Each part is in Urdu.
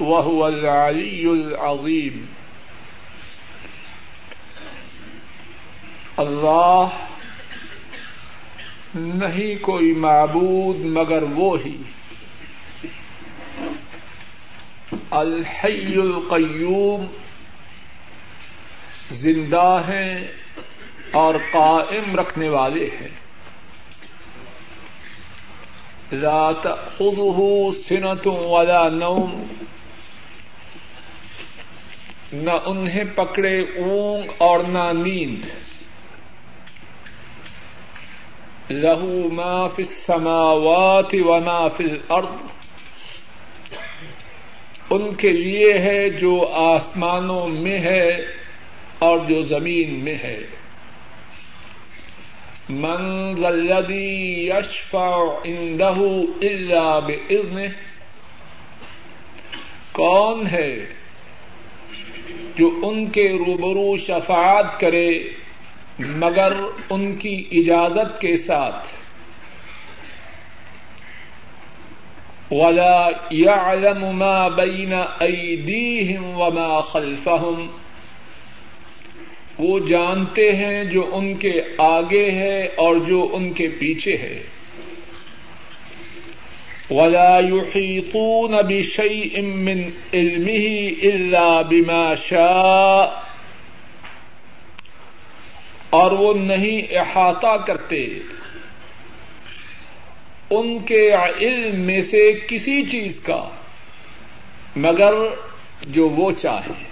وهو العلي العظيم. اللہ نہیں کوئی معبود مگر وہ ہی۔ الحی القیوم زندہ ہیں اور قائم رکھنے والے ہیں۔ ذات خود سنت ولا نوم۔ نہ انہیں پکڑے اونگ اور نہ نیند۔ لہو ما فی السماوات و ما فی الارض۔ ان کے لیے ہے جو آسمانوں میں ہے اور جو زمین میں ہے۔ من الذي يشفع عنده الا باذنه کون ہے جو ان کے روبرو شفاعت کرے، مگر ان کی اجازت کے ساتھ۔ ولا يعلم ما بين ايديهم وما خلفهم۔ وہ جانتے ہیں جو ان کے آگے ہے اور جو ان کے پیچھے ہے۔ ولا يحيطون بشيء من علمه الا بما شاء اور وہ نہیں احاطہ کرتے ان کے علم میں سے کسی چیز کا، مگر جو وہ چاہے۔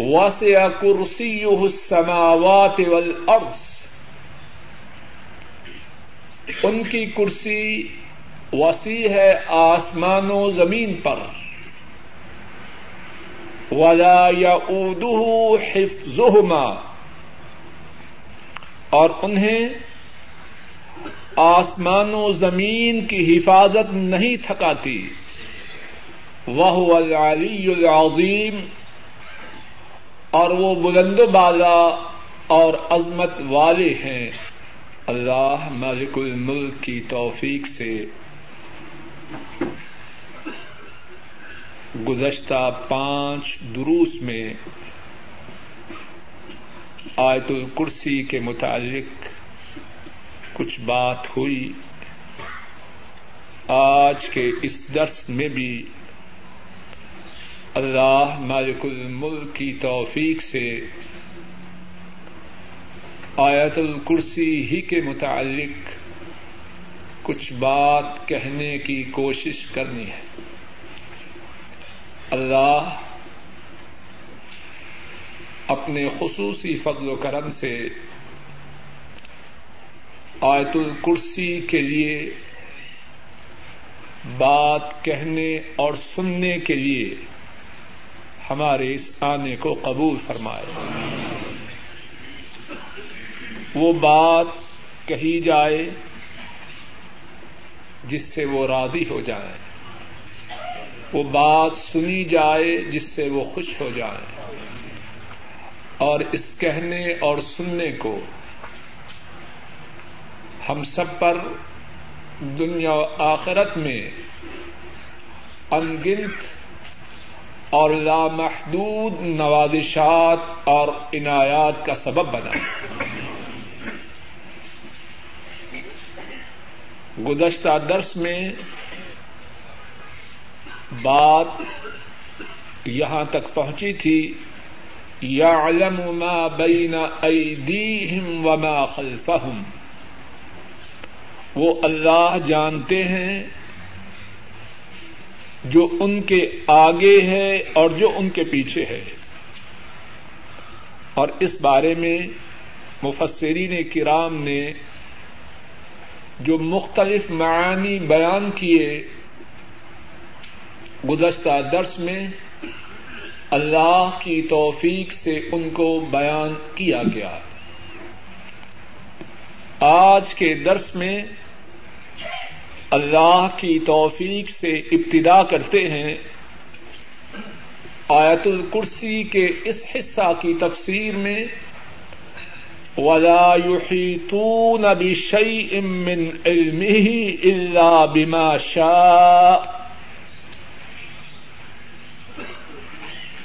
وسع کرسیہ السماوات والارض ان کی کرسی وسیع ہے آسمان و زمین پر۔ ولا یا اردو حفظہما اور انہیں آسمان و زمین کی حفاظت نہیں تھکاتی۔ وہ العلی العظیم اور وہ بلند و بالا اور عظمت والے ہیں۔ اللہ مالک الملک کی توفیق سے گزشتہ پانچ دروس میں آیت الکرسی کے متعلق کچھ بات ہوئی۔ آج کے اس درس میں بھی اللہ مالک الملک کی توفیق سے آیت الکرسی ہی کے متعلق کچھ بات کہنے کی کوشش کرنی ہے۔ اللہ اپنے خصوصی فضل و کرم سے آیت الکرسی کے لیے بات کہنے اور سننے کے لیے ہمارے اس آنے کو قبول فرمائے۔ وہ بات کہی جائے جس سے وہ راضی ہو جائے۔ وہ بات سنی جائے جس سے وہ خوش ہو جائے۔ اور اس کہنے اور سننے کو ہم سب پر دنیا و آخرت میں انگنت اور لامحدود نوازشات اور عنایات کا سبب بنا۔ گزشتہ درس میں بات یہاں تک پہنچی تھی يعلم ما بين أيديهم وما خلفهم وہ اللہ جانتے ہیں، جو ان کے آگے ہے اور جو ان کے پیچھے ہے۔ اور اس بارے میں مفسرین کرام نے جو مختلف معانی بیان کیے گزشتہ درس میں اللہ کی توفیق سے ان کو بیان کیا گیا۔ آج کے درس میں اللہ کی توفیق سے ابتدا کرتے ہیں آیت الکرسی کے اس حصہ کی تفسیر میں ولا يحيطون بشيء من علمه الا بما شاء.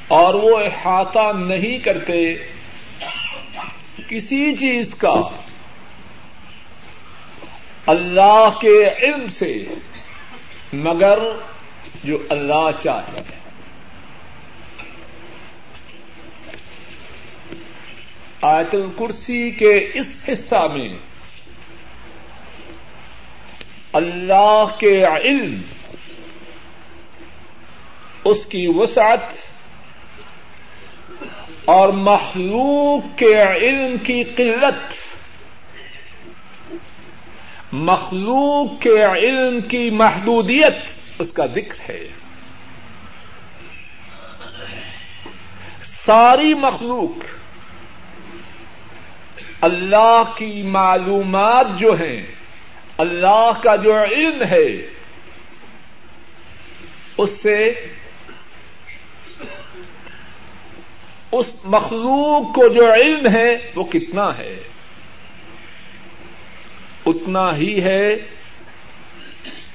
اور وہ احاطہ نہیں کرتے کسی چیز کا اللہ کے علم سے، مگر جو اللہ چاہے آیت الکرسی کے اس حصہ میں اللہ کے علم، اس کی وسعت اور مخلوق کے علم کی قلت، مخلوق کے علم کی محدودیت، اس کا ذکر ہے۔ ساری مخلوق اللہ کی معلومات جو ہیں، اللہ کا جو علم ہے، اس سے اس مخلوق کو جو علم ہے، وہ کتنا ہے؟ اتنا ہی ہے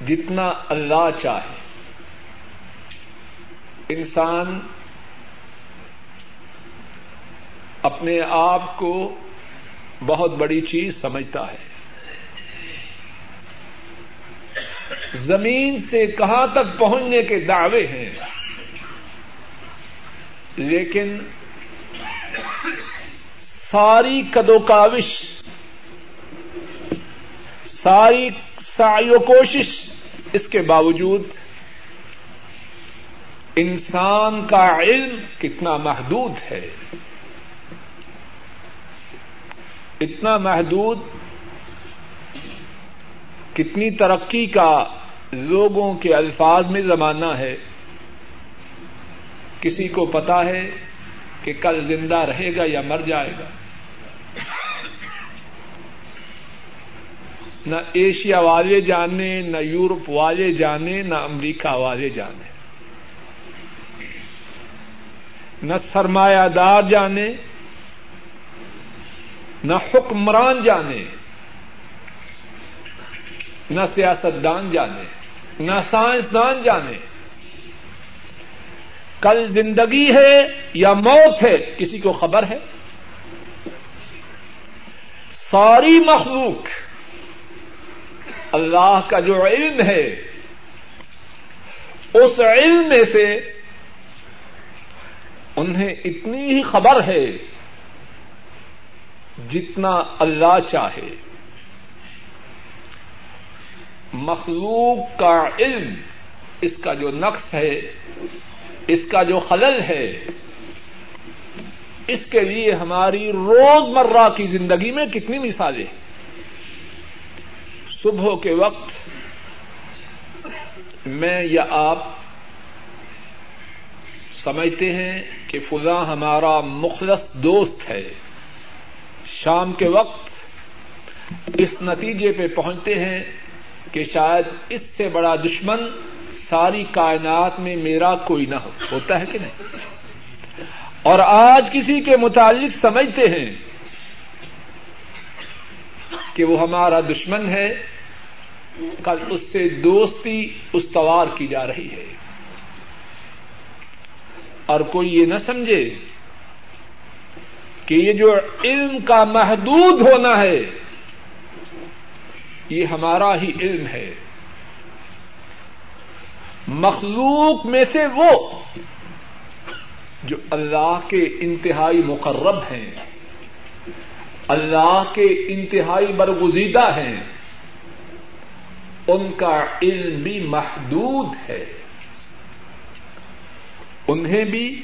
جتنا اللہ چاہے۔ انسان اپنے آپ کو بہت بڑی چیز سمجھتا ہے۔ زمین سے کہاں تک پہنچنے کے دعوے ہیں؟ لیکن ساری کدو کاوش، ساری ساری و کوشش اس کے باوجود انسان کا علم کتنا محدود ہے۔ اتنا محدود، کتنی ترقی کا لوگوں کے الفاظ میں زمانہ ہے، کسی کو پتا ہے کہ کل زندہ رہے گا یا مر جائے گا۔ نہ ایشیا والے جانے، نہ یورپ والے جانے، نہ امریکہ والے جانے۔ نہ سرمایہ دار جانے نہ حکمران جانے، نہ سیاستدان جانے، نہ سائنسدان جانے۔ کل زندگی ہے یا موت ہے، کسی کو خبر ہے؟ ساری مخلوق اللہ کا جو علم ہے، اس علم میں سے انہیں اتنی ہی خبر ہے۔ جتنا اللہ چاہے۔ مخلوق کا علم اس کا جو نقص ہے، اس کا جو خلل ہے، اس کے لیے ہماری روز مرہ کی زندگی میں کتنی مثالیں صبح کے وقت میں یا آپ سمجھتے ہیں کہ فلاں ہمارا مخلص دوست ہے۔ شام کے وقت اس نتیجے پہ پہنچتے ہیں کہ شاید اس سے بڑا دشمن ساری کائنات میں میرا کوئی نہ ہو۔ ہوتا ہے کہ نہیں؟ اور آج کسی کے متعلق سمجھتے ہیں کہ وہ ہمارا دشمن ہے۔ کل اس سے دوستی استوار کی جا رہی ہے۔ اور کوئی یہ نہ سمجھے کہ یہ جو علم کا محدود ہونا ہے، یہ ہمارا ہی علم ہے۔ مخلوق میں سے وہ جو اللہ کے انتہائی مقرب ہیں، اللہ کے انتہائی برگزیدہ ہیں، ان کا علم بھی محدود ہے۔ انہیں بھی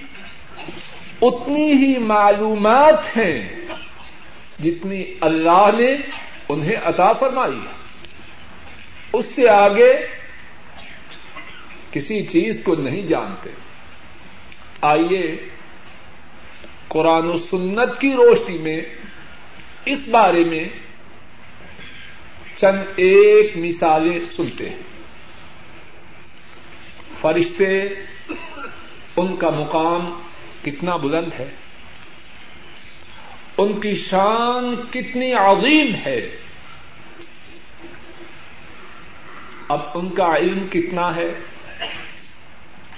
اتنی ہی معلومات ہیں جتنی اللہ نے انہیں عطا فرمائی اس سے آگے کسی چیز کو نہیں جانتے۔ آئیے قرآن و سنت کی روشنی میں اس بارے میں چند ایک مثالیں سنتے ہیں۔ فرشتے ان کا مقام کتنا بلند ہے ان کی شان کتنی عظیم ہے اب ان کا علم کتنا ہے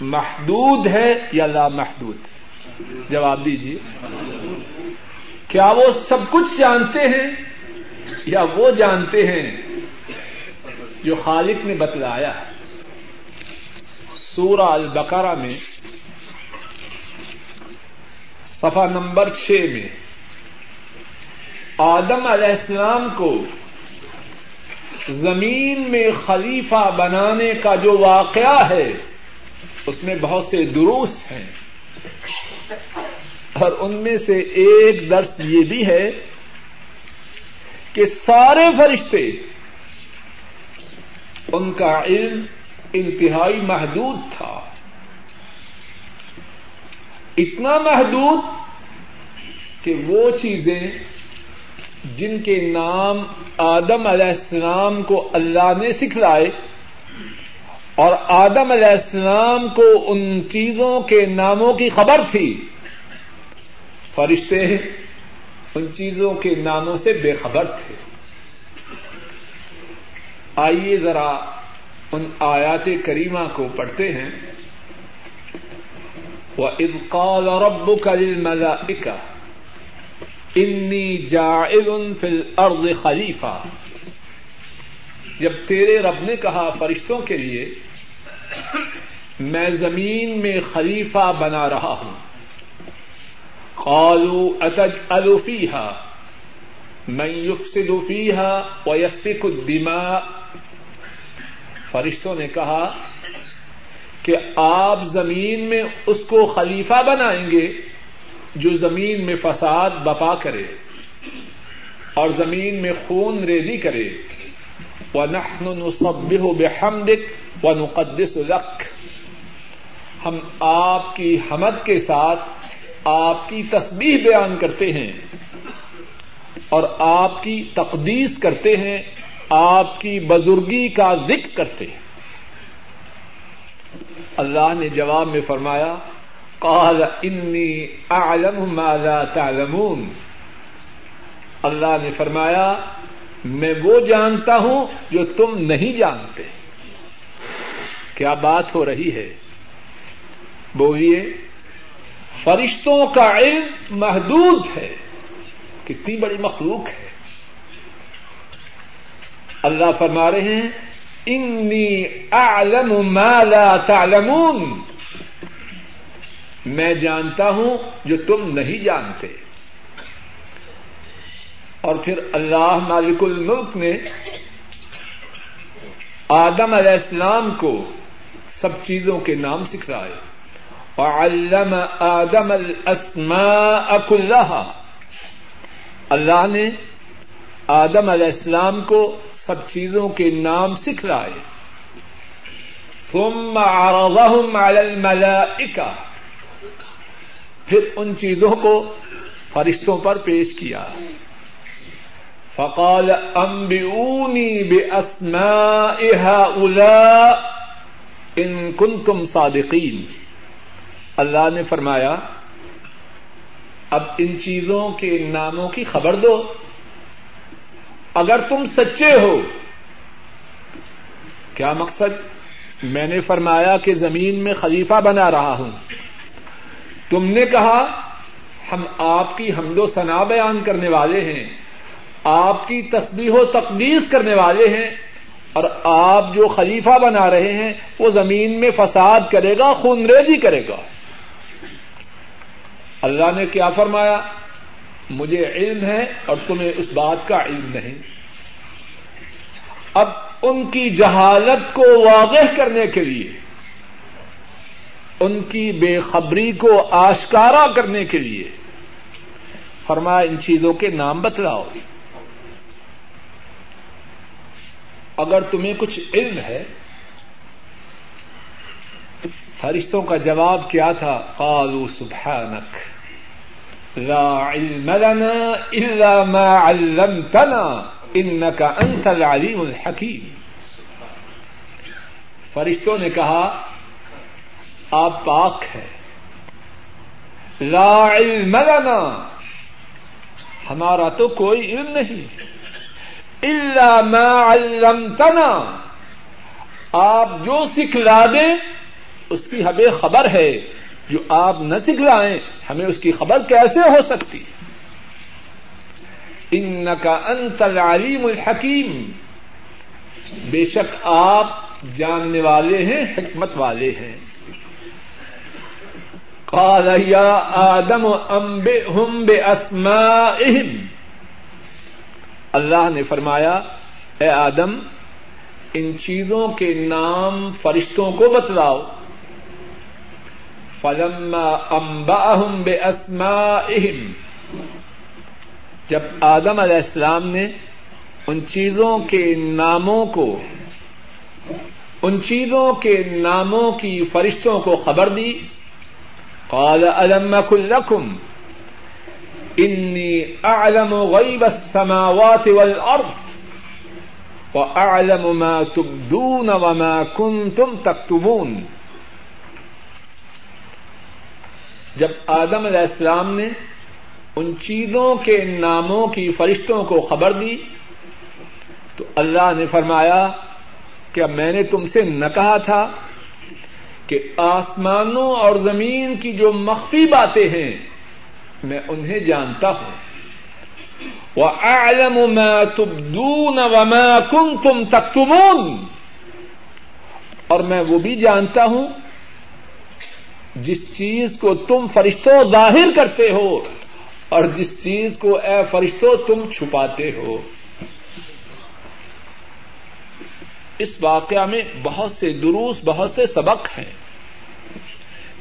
محدود ہے یا لامحدود جواب دیجیے کیا وہ سب کچھ جانتے ہیں یا وہ جانتے ہیں جو خالق نے بتلایا ہے؟ سورہ البقرہ میں صفحہ نمبر چھ میں۔ آدم علیہ السلام کو زمین میں خلیفہ بنانے کا جو واقعہ ہے، اس میں بہت سے دروس ہیں۔ اور ان میں سے ایک درس یہ بھی ہے کہ سارے فرشتے ان کا علم انتہائی محدود تھا۔ اتنا محدود کہ وہ چیزیں جن کے نام آدم علیہ السلام کو اللہ نے سکھلائے اور آدم علیہ السلام کو ان چیزوں کے ناموں کی خبر تھی، فرشتے ان چیزوں کے ناموں سے بے خبر تھے۔ آئیے ذرا ان آیات کریمہ کو پڑھتے ہیں۔ وہ ابقال رب کا ملا انی جاعل فی الارض خلیفہ جب تیرے رب نے کہا فرشتوں کے لیے، میں زمین میں خلیفہ بنا رہا ہوں۔ قالوا اتجعل فيها؟ من يفسد فيها ويسفك الدماء؟ فرشتوں نے کہا کہ آپ زمین میں اس کو خلیفہ بنائیں گے جو زمین میں فساد بپا کرے اور زمین میں خون ریزی کرے۔ ونحن نصبح بحمدك ونقدس لك ہم آپ کی حمد کے ساتھ آپ کی تسبیح بیان کرتے ہیں اور آپ کی تقدیس کرتے ہیں، آپ کی بزرگی کا ذکر کرتے ہیں۔ اللہ نے جواب میں فرمایا، قال، انی اعلم ما لا تعلمون اللہ نے فرمایا، میں وہ جانتا ہوں جو تم نہیں جانتے کیا بات ہو رہی ہے؟ بولیے، فرشتوں کا علم محدود ہے، کتنی بڑی مخلوق ہے۔ اللہ فرما رہے ہیں انی اعلم ما لا تعلمون میں جانتا ہوں جو تم نہیں جانتے اور پھر اللہ مالک الملک نے آدم علیہ السلام کو سب چیزوں کے نام سکھلائے وعلم آدم الاسماء كلها اللہ نے آدم علیہ السلام کو سب چیزوں کے نام سکھلائے ثم عرضهم على الملائكة پھر ان چیزوں کو فرشتوں پر پیش کیا۔ فقال انبئوني باسماء هؤلاء ان كنتم صادقين اللہ نے فرمایا، اب ان چیزوں کے ناموں کی خبر دو۔ اگر تم سچے ہو، کیا مقصد؟ میں نے فرمایا کہ زمین میں خلیفہ بنا رہا ہوں۔ تم نے کہا، ہم آپ کی حمد و ثنا بیان کرنے والے ہیں، آپ کی تسبیح و تقدیس کرنے والے ہیں، اور آپ جو خلیفہ بنا رہے ہیں، وہ زمین میں فساد کرے گا خون ریزی کرے گا۔ اللہ نے کیا فرمایا؟ مجھے علم ہے اور تمہیں اس بات کا علم نہیں۔ اب ان کی جہالت کو واضح کرنے کے لیے، ان کی بے خبری کو آشکارا کرنے کے لیے، فرمایا ان چیزوں کے نام بتلاؤ۔ اگر تمہیں کچھ علم ہے، فرشتوں کا جواب کیا تھا؟ قالوا سبحانک۔ لا علم لنا الا ما علمتنا انك انت العلیم الحکیم فرشتوں نے کہا، آپ پاک ہے لا علم لنا۔ ہمارا تو کوئی علم نہیں۔ الا ما علمتنا۔ آپ جو سکھلا دیں، اس کی ہمیں خبر ہے۔ جو آپ نہ سکھلائیں، ہمیں اس کی خبر کیسے ہو سکتی؟ ان کا انت العلیم الحکیم۔ بے شک آپ جاننے والے ہیں، حکمت والے ہیں۔ قال یا آدم انبئهم باسمائهم اللہ نے فرمایا، اے آدم، ان چیزوں کے نام فرشتوں کو بتلاؤ۔ فلما انبأهم باسمائهم جب آدم علیہ السلام نے ان چیزوں کے ناموں کو، ان چیزوں کے ناموں کی فرشتوں کو خبر دی، قال الم اكن لكم انی اعلم غیب السماوات والارض، واعلم ما تبدون وما كنتم تكتبون جب آدم علیہ السلام نے ان چیزوں کے ناموں کی فرشتوں کو خبر دی، تو اللہ نے فرمایا، کیا میں نے تم سے نہ کہا تھا کہ آسمانوں اور زمین کی جو مخفی باتیں ہیں، میں انہیں جانتا ہوں؟ وَأَعْلَمُ مَا تُبْدُونَ وَمَا كُنْتُمْ تَكْتُمُونَ۔ اور میں وہ بھی جانتا ہوں جس چیز کو تم فرشتوں ظاہر کرتے ہو اور جس چیز کو اے فرشتوں تم چھپاتے ہو۔ اس واقعہ میں بہت سے دروس، بہت سے سبق ہیں۔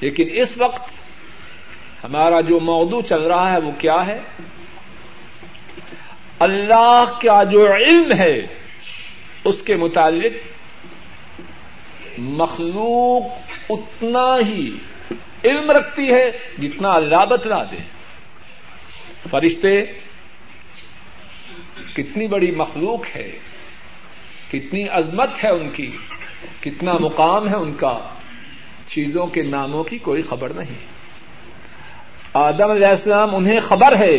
لیکن اس وقت ہمارا جو موضوع چل رہا ہے وہ کیا ہے؟ اللہ کا جو علم ہے، اس کے متعلق مخلوق اتنا ہی علم رکھتی ہے جتنا اللہ بتلا دے۔ فرشتے، کتنی بڑی مخلوق ہے، کتنی عظمت ہے ان کی، کتنا مقام ہے ان کا، چیزوں کے ناموں کی کوئی خبر نہیں۔ آدم علیہ السلام انہیں خبر ہے۔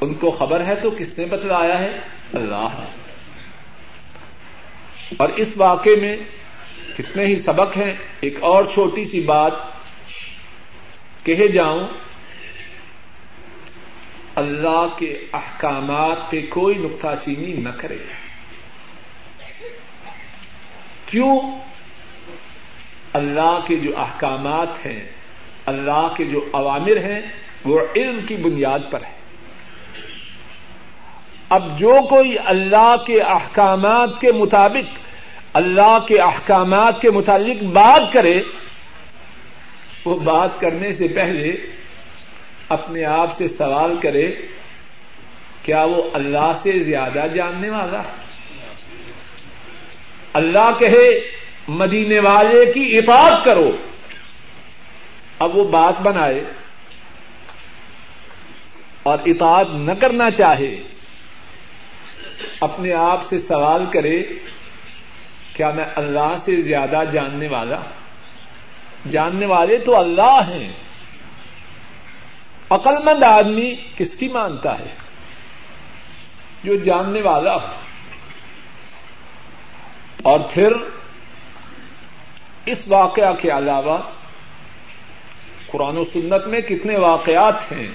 ان کو خبر ہے تو کس نے بتلایا ہے؟ اللہ۔ اور اس واقعے میں کتنے ہی سبق ہیں، ایک اور چھوٹی سی بات کہے جاؤں، اللہ کے احکامات پہ کوئی نقطہ چینی نہ کرے۔ کیوں؟ اللہ کے جو احکامات ہیں، اللہ کے جو عوامر ہیں، وہ علم کی بنیاد پر ہے اب جو کوئی اللہ کے احکامات کے مطابق، اللہ کے احکامات کے متعلق بات کرے وہ بات کرنے سے پہلے اپنے آپ سے سوال کرے، کیا وہ اللہ سے زیادہ جاننے والا؟ اللہ کہے، مدینے والے کی اطاعت کرو۔ اب وہ بات بنائے اور اطاعت نہ کرنا چاہے، اپنے آپ سے سوال کرے، کیا میں اللہ سے زیادہ جاننے والا؟ ہوں جاننے والے تو اللہ ہیں۔ عقل مند آدمی کس کی مانتا ہے؟ جو جاننے والا ہو۔ اور پھر اس واقعہ کے علاوہ قرآن و سنت میں کتنے واقعات ہیں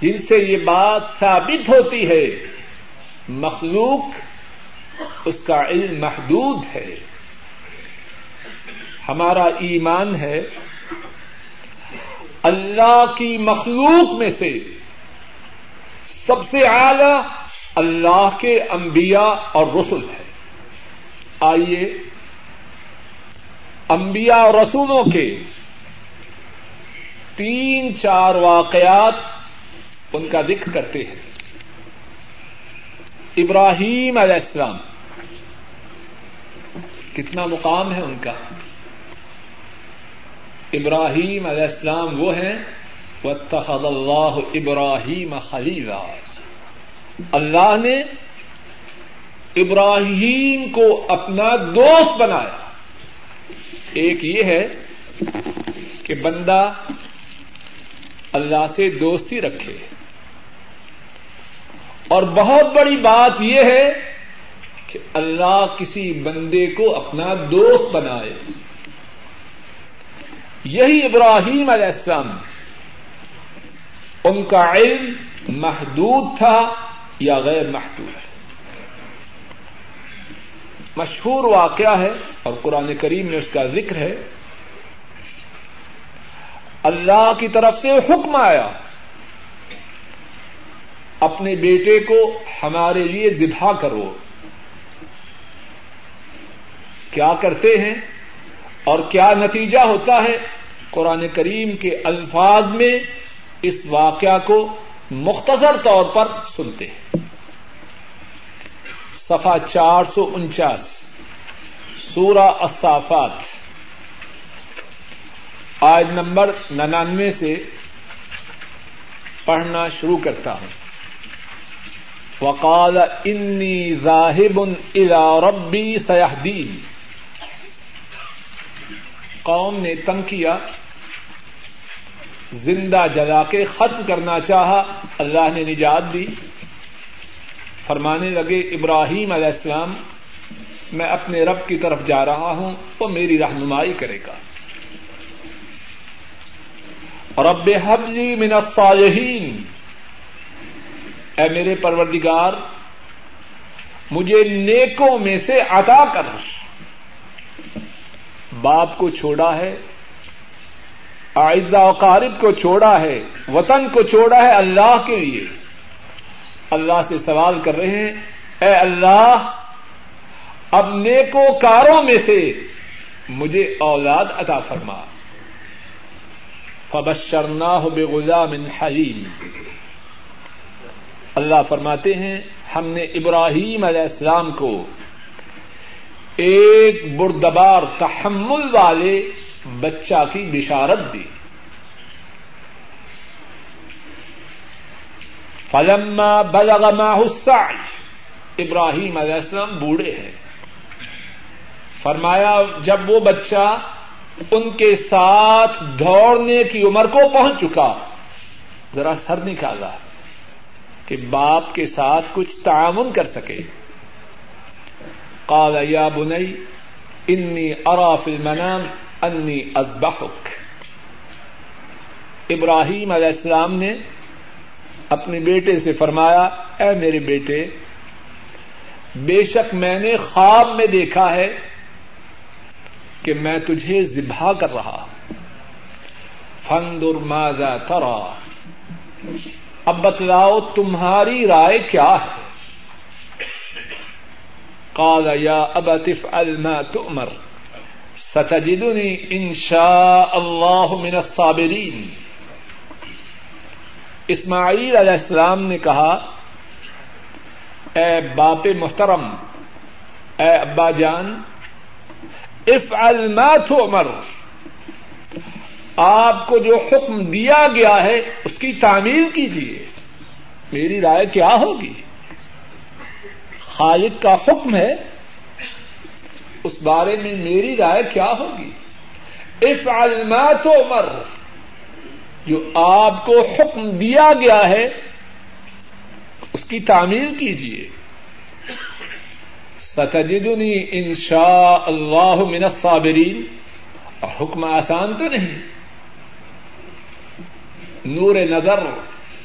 جن سے یہ بات ثابت ہوتی ہے، مخلوق اس کا علم محدود ہے۔ ہمارا ایمان ہے اللہ کی مخلوق میں سے سب سے اعلی اللہ کے انبیاء اور رسول ہے آئیے، انبیاء اور رسولوں کے تین چار واقعات ان کا ذکر کرتے ہیں۔ ابراہیم علیہ السلام، کتنا مقام ہے ان کا؟ ابراہیم علیہ السلام وہ ہیں، واتخذ اللہ ابراہیم خلیلا اللہ نے ابراہیم کو اپنا دوست بنایا۔ ایک یہ ہے کہ بندہ اللہ سے دوستی رکھے۔ اور بہت بڑی بات یہ ہے کہ اللہ کسی بندے کو اپنا دوست بنائے۔ یہی ابراہیم علیہ السلام ان کا علم محدود تھا یا غیر محدود مشہور واقعہ ہے اور قرآن کریم میں اس کا ذکر ہے، اللہ کی طرف سے حکم آیا، اپنے بیٹے کو ہمارے لیے ذبح کرو۔ کیا کرتے ہیں اور کیا نتیجہ ہوتا ہے؟ قرآن کریم کے الفاظ میں اس واقعہ کو مختصر طور پر سنتے ہیں۔ سفا چار سو انچاس، سورہ اصافات آج نمبر ننانوے سے پڑھنا شروع کرتا ہوں۔ وقال انی ذاہب الى ربی سیاحدین قوم نے تنگ کیا زندہ جلا کے ختم کرنا چاہا، اللہ نے نجات دی۔ فرمانے لگے، ابراہیم علیہ السلام، میں اپنے رب کی طرف جا رہا ہوں، وہ میری رہنمائی کرے گا۔ رب حبلی من الصالحین۔ اے میرے پروردگار، مجھے نیکوں میں سے عطا کر۔ باپ کو چھوڑا ہے آئزہ قارب کو چھوڑا ہے، وطن کو چھوڑا ہے اللہ کے لیے۔ اللہ سے سوال کر رہے ہیں، اے اللہ، اب نیکو کاروں میں سے مجھے اولاد عطا فرما۔ فبشرنا بے غلام حلیم۔ اللہ فرماتے ہیں، ہم نے ابراہیم علیہ السلام کو ایک بردبار تحمل والے بچہ کی بشارت دی۔ فلما بلغ معه السعي ابراہیم علیہ السلام بوڑھے ہیں۔ فرمایا، جب وہ بچہ ان کے ساتھ دوڑنے کی عمر کو پہنچ چکا، ذرا سر نکالا کہ باپ کے ساتھ کچھ تعاون کر سکے۔ قال، یا بنئی انی ارا فی المنام انی ازبحک ابراہیم علیہ السلام نے اپنے بیٹے سے فرمایا، اے میرے بیٹے، بے شک میں نے خواب میں دیکھا ہے کہ میں تجھے ذبح کر رہا فندر ماذا ترا۔ اب بتلاؤ تمہاری رائے کیا ہے؟ قال، یا ابت افعل تؤمر۔ ستجدنی ان شاء اللہ من الصابرین. اسماعیل علیہ السلام نے کہا، اے باپ محترم، اے ابا جان اف تؤمر. آپ کو جو حکم دیا گیا ہے، اس کی تعمیل کیجیے میری رائے کیا ہوگی؟ خالد کا حکم ہے اس بارے میں میری رائے کیا ہوگی؟ اف تؤمر، جو آپ کو حکم دیا گیا ہے، اس کی تعمیل کیجیے ستجدنی ان شاء اللہ من الصابرین۔ اور حکم آسان تو نہیں۔ نور نظر،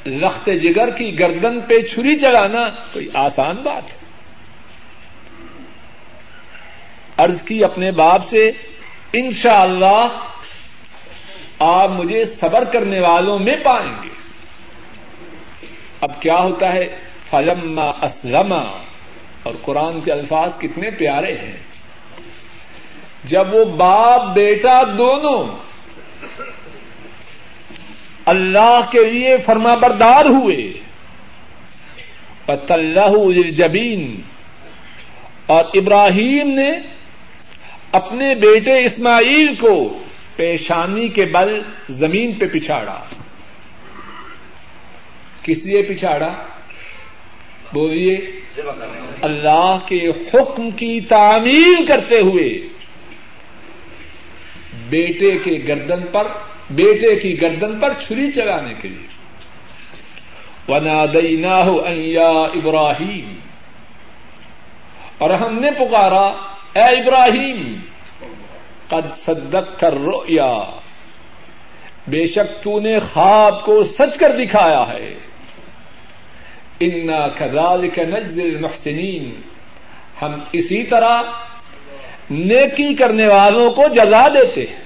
لخت جگر کی گردن پہ چھری چلانا کوئی آسان بات ہے۔ ارض کی اپنے باپ سے ان شاء اللہ آپ مجھے صبر کرنے والوں میں پائیں گے۔ اب کیا ہوتا ہے؟ فلما اسلم اور قرآن کے الفاظ کتنے پیارے ہیں۔ جب وہ باپ، بیٹا دونوں اللہ کے لیے فرما بردار ہوئے اللہ جبین اور ابراہیم نے اپنے بیٹے اسماعیل کو پیشانی کے بل زمین پہ پچھاڑا۔ کس لیے پچھاڑا؟ بولیے، اللہ کے حکم کی تعمیر کرتے ہوئے۔ بیٹے کے گردن پر، بیٹے کی گردن پر چھری چلانے کے لیے۔ ونا دینا ہو ابراہیم اور ہم نے پکارا اے ابراہیم، قد صدق کر رویا بے شک تو نے خواب کو سچ کر دکھایا ہے۔ انا کزال کے نزل محسنین ہم اسی طرح نیکی کرنے والوں کو جگا دیتے ہیں۔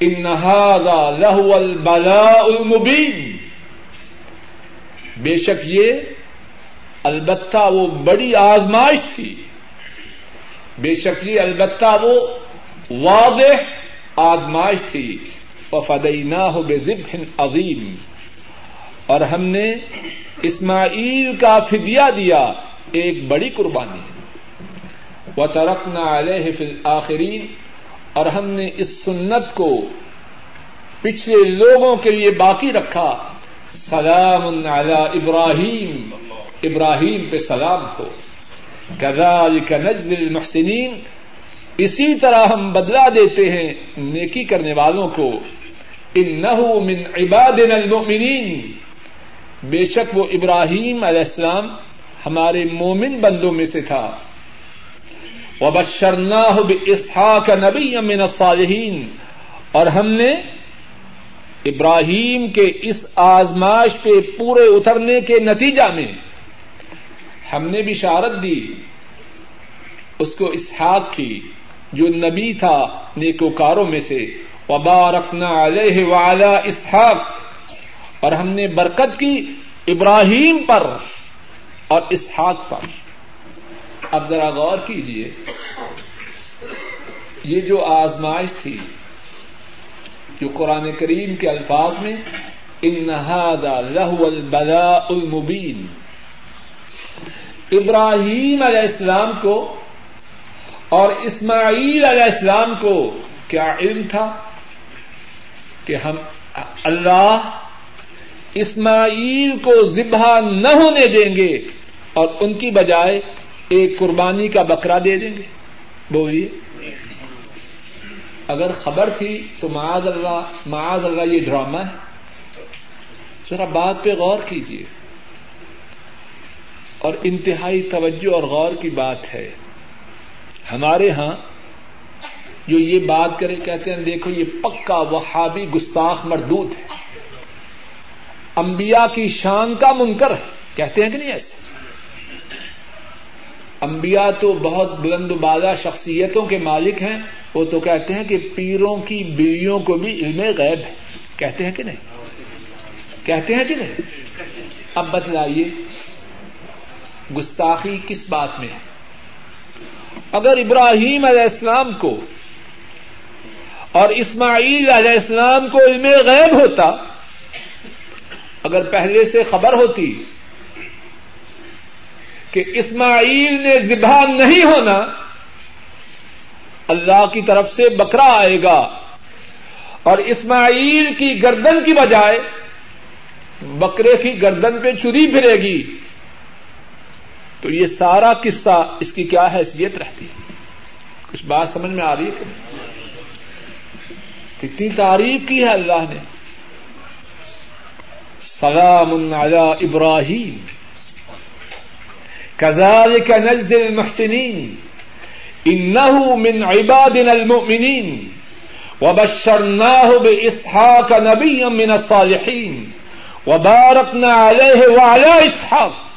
انہادا لہو البلا المبین بے شک یہ، البتہ وہ بڑی آزمائش تھی۔ بے شک یہ البتہ وہ واضح آزمائش تھی۔ وفدئی ہو بے ذب عظیم اور ہم نے اسماعیل کا فدیا دیا، ایک بڑی قربانی۔ و ترکنا علیہ فی الآخرین اور ہم نے اس سنت کو پچھلے لوگوں کے لیے باقی رکھا۔ سلام علی ابراہیم۔ ابراہیم پہ سلام ہو۔ گزال کا نزل اسی طرح ہم بدلا دیتے ہیں نیکی کرنے والوں کو۔ ان من عباد المؤمنین بے شک وہ ابراہیم علیہ السلام ہمارے مومن بندوں میں سے تھا۔ وبشرنا اسحاق نبی امن الصالحین اور ہم نے ابراہیم کے اس آزماش پہ پورے اترنے کے نتیجہ میں ہم نے بھی شارت دی، اس کو اسحاق کی، جو نبی تھا نیکوکاروں میں سے۔ وبارکنا علیہ وعلی اسحاق، اور ہم نے برکت کی ابراہیم پر اور اسحاق پر۔ اب ذرا غور کیجیے یہ جو آزمائش تھی، جو قرآن کریم کے الفاظ میں انہاد لہ البلا المبین۔ ابراہیم علیہ السلام کو اور اسماعیل علیہ السلام کو کیا علم تھا کہ ہم اللہ اسماعیل کو ذبح نہ ہونے دیں گے اور ان کی بجائے ایک قربانی کا بکرا دے دیں گے؟ بولیے۔ اگر خبر تھی تو معاذ اللہ معاذ اللہ یہ ڈرامہ ہے۔ ذرا بات پہ غور کیجیے اور انتہائی توجہ اور غور کی بات ہے۔ ہمارے یہاں جو یہ بات کرے، کہتے ہیں، دیکھو یہ پکا وہابی گستاخ مردود ہے۔ انبیاء کی شان کا منکر ہے۔ کہتے ہیں کہ نہیں ایسے؟ انبیاء تو بہت بلند بالا شخصیتوں کے مالک ہیں۔ وہ تو کہتے ہیں کہ پیروں کی بیویوں کو بھی علم غیب ہے۔ کہتے ہیں کہ نہیں؟ کہتے ہیں کہ نہیں؟ اب بتلائیے۔ گستاخی کس بات میں ہے؟ اگر ابراہیم علیہ السلام کو اور اسماعیل علیہ السلام کو علم غیب ہوتا، اگر پہلے سے خبر ہوتی کہ اسماعیل نے ذبح نہیں ہونا، اللہ کی طرف سے بکرا آئے گا اور اسماعیل کی گردن کی بجائے بکرے کی گردن پہ چری پھرے گی۔ تو یہ سارا قصہ اس کی کیا حیثیت رہتی ہے؟ کچھ بات سمجھ میں آ رہی ہے کہ کتنی تعریف کی ہے اللہ نے۔ سلام علی ابراہیم۔ کزال کا نزد المحسنین۔ انه من عبادنا المؤمنین۔ وبشرناه باسحاق نبيا من الصالحين وباركنا عليه وعلى اسحاق۔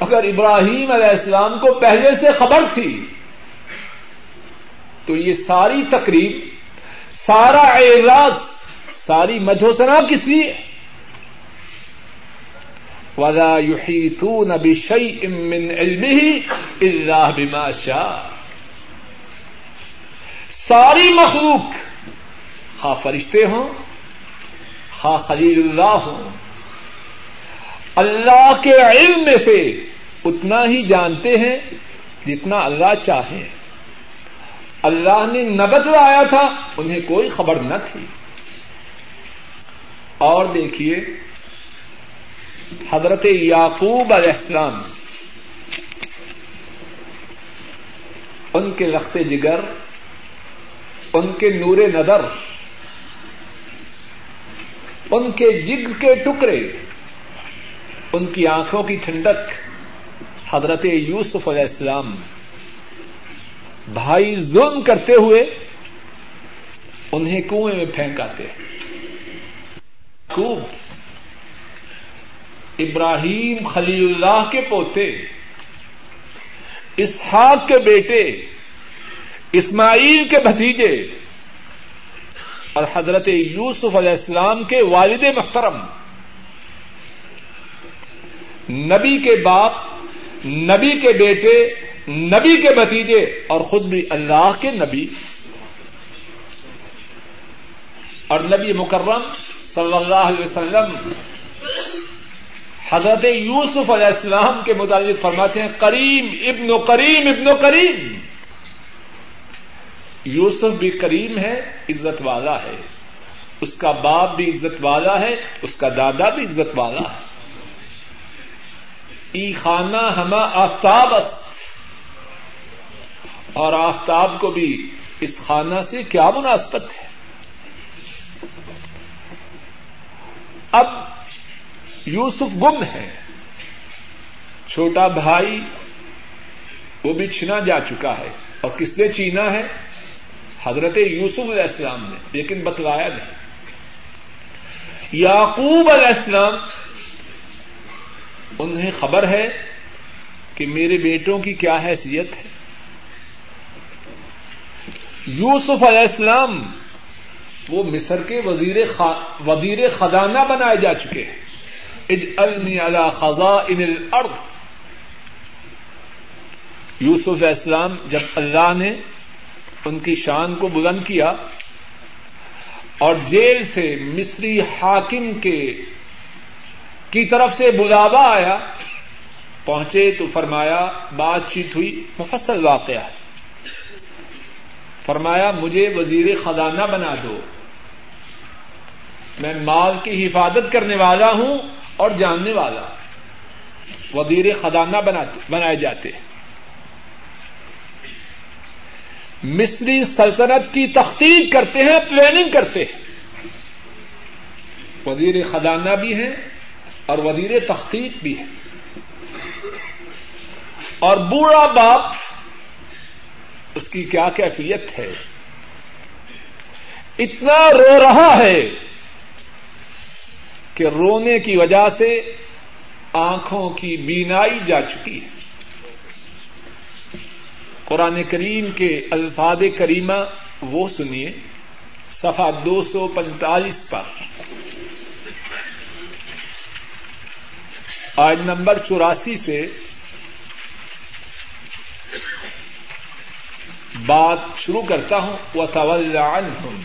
اگر ابراہیم علیہ السلام کو پہلے سے خبر تھی، تو یہ ساری تقریب، سارا اعراض، ساری مجھوسنا کس لیے؟ ولا يحيطون بشيء من علمه الا بما شاء۔ ساری مخلوق، خواہ فرشتے ہوں، خواہ خلیل اللہ ہوں، اللہ کے علم میں سے اتنا ہی جانتے ہیں جتنا اللہ چاہے اللہ نے نبت لایا تھا، انہیں کوئی خبر نہ تھی۔ اور دیکھیے، حضرت یعقوب علیہ السلام، ان کے لخت جگر، ان کے نور نظر، ان کے جگ کے ٹکڑے، ان کی آنکھوں کی ٹھنڈک حضرت یوسف علیہ السلام بھائی ظلم کرتے ہوئے انہیں کنویں میں پھینک آتے خوب ابراہیم خلیل اللہ کے پوتے، اسحاق کے بیٹے، اسماعیل کے بھتیجے اور حضرت یوسف علیہ السلام کے والد محترم۔ نبی کے باپ نبی کے بیٹے، نبی کے بتیجے اور خود بھی اللہ کے نبی۔ اور نبی مکرم صلی اللہ علیہ وسلم حضرت یوسف علیہ السلام کے متعلق فرماتے ہیں، کریم، ابن و کریم، ابن و کریم۔ یوسف بھی کریم ہے، عزت والا ہے۔ اس کا باپ بھی عزت والا ہے، اس کا دادا بھی عزت والا ہے۔ ای خانہ ہما آفتاب اور آفتاب کو بھی اس خانہ سے کیا مناسبت ہے؟ اب یوسف گم ہے۔ چھوٹا بھائی، وہ بھی چھنا جا چکا ہے۔ اور کس نے چینا ہے؟ حضرت یوسف علیہ السلام نے، لیکن بتلایا نہیں۔ یعقوب علیہ السلام انہیں خبر ہے کہ میرے بیٹوں کی کیا حیثیت ہے؟ یوسف علیہ السلام وہ مصر کے وزیر وزیر خزانہ بنائے جا چکے ہیں۔ خزاں ان الارض۔ یوسف علیہ السلام جب اللہ نے ان کی شان کو بلند کیا اور جیل سے مصری حاکم کے کی طرف سے بلاوا آیا، پہنچے تو فرمایا، بات چیت ہوئی، مفصل واقعہ فرمایا، مجھے وزیر خزانہ بنا دو۔ میں مال کی حفاظت کرنے والا ہوں اور جاننے والا۔ وزیر خزانہ بنائے جاتے۔ مصری سلطنت کی تختیق کرتے ہیں پلاننگ کرتے ہیں۔ وزیر خزانہ بھی ہیں۔ اور وزیر تختیق بھی ہے۔ اور بوڑھا باپ، اس کی کیا کیفیت ہے؟ اتنا رو رہا ہے کہ رونے کی وجہ سے آنکھوں کی بینائی جا چکی ہے۔ قرآن کریم کے الفاظ کریمہ وہ سنیے، صفحہ دو سو پینتالیس پر۔ آج نمبر چوراسی سے بات شروع کرتا ہوں وہ عنہم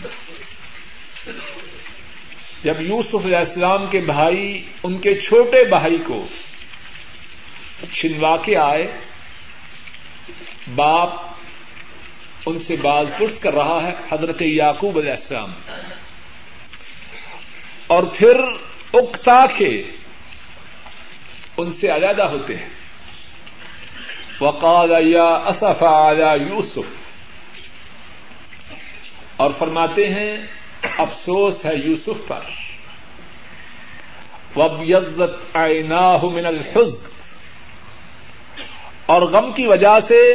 جب یوسف علیہ السلام کے بھائی، ان کے چھوٹے بھائی کو چھنوا کے آئے، باپ ان سے باز پرس کر رہا ہے، حضرت یعقوب علیہ السلام۔ اور پھر اکتا کے ان سے علیحدہ ہوتے ہیں۔ وقال یا اصف علی یوسف۔ اور فرماتے ہیں، افسوس ہے یوسف پر۔ وب یزت من الحزن۔ اور غم کی وجہ سے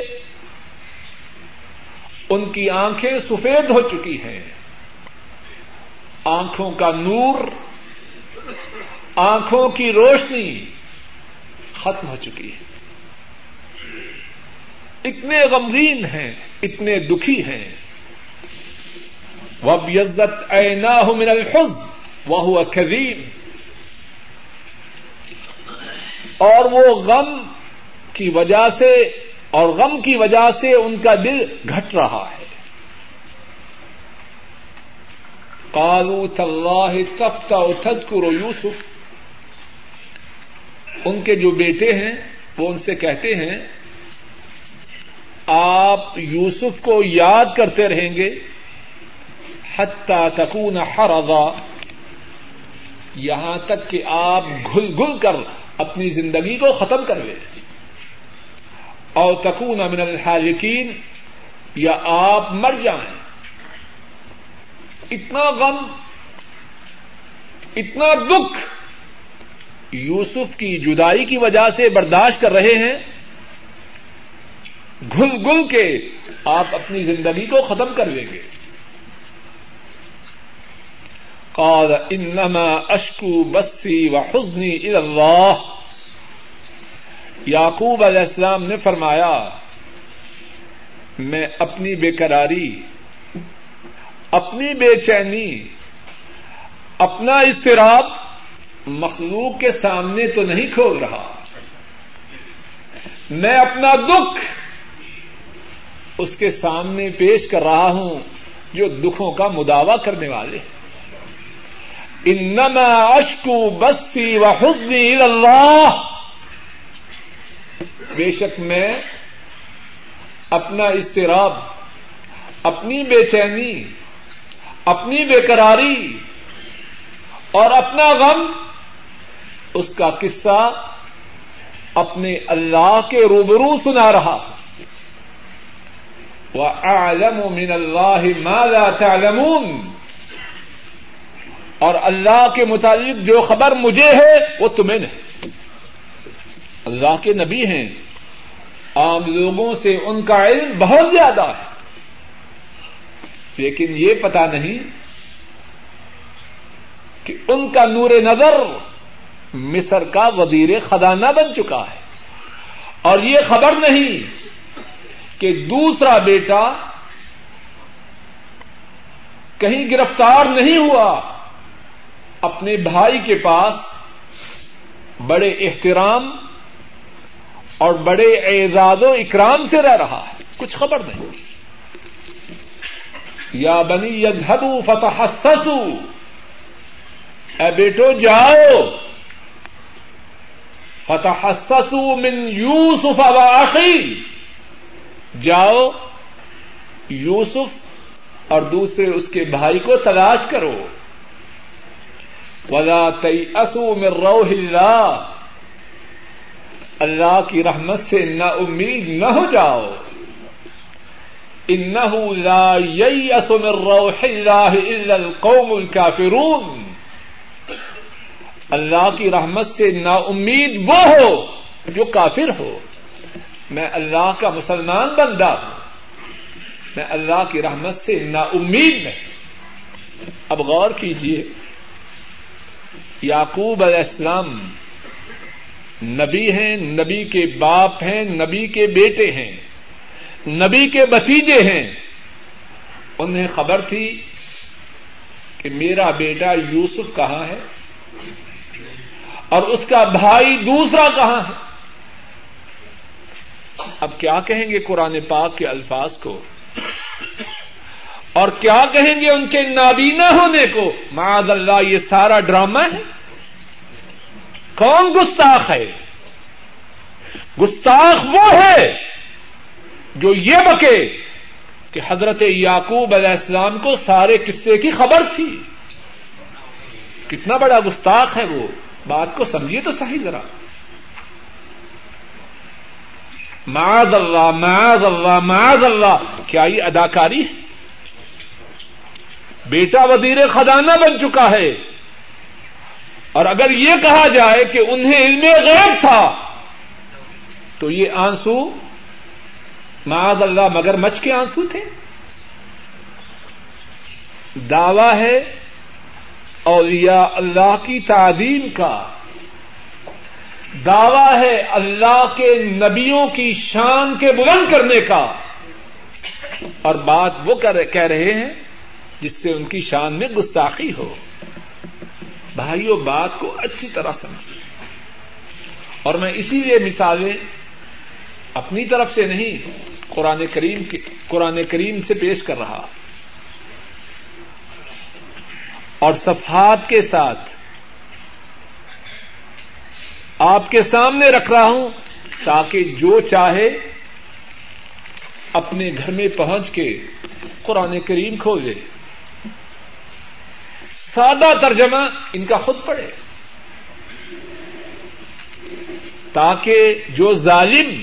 ان کی آنکھیں سفید ہو چکی ہیں۔ آنکھوں کا نور، آنکھوں کی روشنی۔ ختم ہو چکی ہے۔ اتنے غمگین ہیں، اتنے دکھی ہیں۔ وب یزت اینا من الحز وہ ہوا کریم اور وہ غم کی وجہ سے، اور غم کی وجہ سے ان کا دل گھٹ رہا ہے۔ کالو تلّہ تفتا تذکر یوسف ان کے جو بیٹے ہیں وہ ان سے کہتے ہیں، آپ یوسف کو یاد کرتے رہیں گے حتہ تکون ہر یہاں تک کہ آپ گل گل کر اپنی زندگی کو ختم کر لیں اور تکون امن الحالکین، یا آپ مر جائیں۔ اتنا غم، اتنا دکھ یوسف کی جدائی کی وجہ سے برداشت کر رہے ہیں گل گل کے آپ اپنی زندگی کو ختم کر لیں گے۔ قال، انما اشکو بسی و حسنی اللہ یعقوب علیہ السلام نے فرمایا، میں اپنی بے قراری، اپنی بے چینی، اپنا اضطراب مخلوق کے سامنے تو نہیں کھول رہا۔ میں اپنا دکھ اس کے سامنے پیش کر رہا ہوں جو دکھوں کا مداوع کرنے والے۔ انما اشکو بسی و حسنی اللہ بے شک میں اپنا اضطراب، اپنی بے چینی، اپنی بے قراری اور اپنا غم اس کا قصہ اپنے اللہ کے روبرو سنا رہا۔ وہ عالم من اللہ مالا تعلمون۔ اور اللہ کے متعلق جو خبر مجھے ہے، وہ تمہیں نہیں۔ اللہ کے نبی ہیں۔ عام لوگوں سے ان کا علم بہت زیادہ ہے۔ لیکن یہ پتا نہیں کہ ان کا نور نظر مصر کا وزیر خزانہ بن چکا ہے۔ اور یہ خبر نہیں کہ دوسرا بیٹا کہیں گرفتار نہیں ہوا، اپنے بھائی کے پاس بڑے احترام اور بڑے اعزاز و اکرام سے رہ رہا ہے۔ کچھ خبر نہیں۔ یا بنی یدھبو فتح اے بیٹو، جاؤ۔ فتح من یوسف واقعی جاؤ، یوسف اور دوسرے اس کے بھائی کو تلاش کرو. ولا تئی اصو میں روح اللہ اللہ کی رحمت سے نہ امید نہ ہو جاؤ. ان لا یئی اصو میں روح اللہ القوم الکافرون اللہ کی رحمت سے نا امید وہ ہو جو کافر ہو۔ میں اللہ کا مسلمان بندہ ہوں۔ میں اللہ کی رحمت سے نا امید نہیں اب غور کیجیے یعقوب علیہ السلام نبی ہیں، نبی کے باپ ہیں، نبی کے بیٹے ہیں، نبی کے بتیجے ہیں۔ انہیں خبر تھی کہ میرا بیٹا یوسف کہاں ہے؟ اور اس کا بھائی دوسرا کہاں ہے؟ اب کیا کہیں گے قرآن پاک کے الفاظ کو؟ اور کیا کہیں گے ان کے نابینا ہونے کو؟ معاذ اللہ، یہ سارا ڈرامہ ہے۔ کون گستاخ ہے؟ گستاخ وہ ہے جو یہ بکے کہ حضرت یعقوب علیہ السلام کو سارے قصے کی خبر تھی۔ کتنا بڑا گستاخ ہے وہ۔ بات کو سمجھیے تو صحیح ذرا۔ معاذ اللہ معاذ اللہ معاذ اللہ۔ کیا یہ اداکاری ہے؟ بیٹا وزیر خزانہ بن چکا ہے۔ اور اگر یہ کہا جائے کہ انہیں علم غیب تھا، تو یہ آنسو معاذ اللہ مگر مچ کے آنسو تھے۔ دعوی ہے اولیاء اللہ کی تعظیم کا دعوی ہے اللہ کے نبیوں کی شان کے بلند کرنے کا۔ اور بات وہ کہہ رہے ہیں جس سے ان کی شان میں گستاخی ہو۔ بھائیوں بات کو اچھی طرح سمجھ اور میں اسی لیے مثالیں اپنی طرف سے نہیں، قرآن کریم قرآن کریم سے پیش کر رہا اور صفحات کے ساتھ آپ کے سامنے رکھ رہا ہوں تاکہ جو چاہے اپنے گھر میں پہنچ کے قرآن کریم کھولے۔ سادہ ترجمہ ان کا خود پڑے تاکہ جو ظالم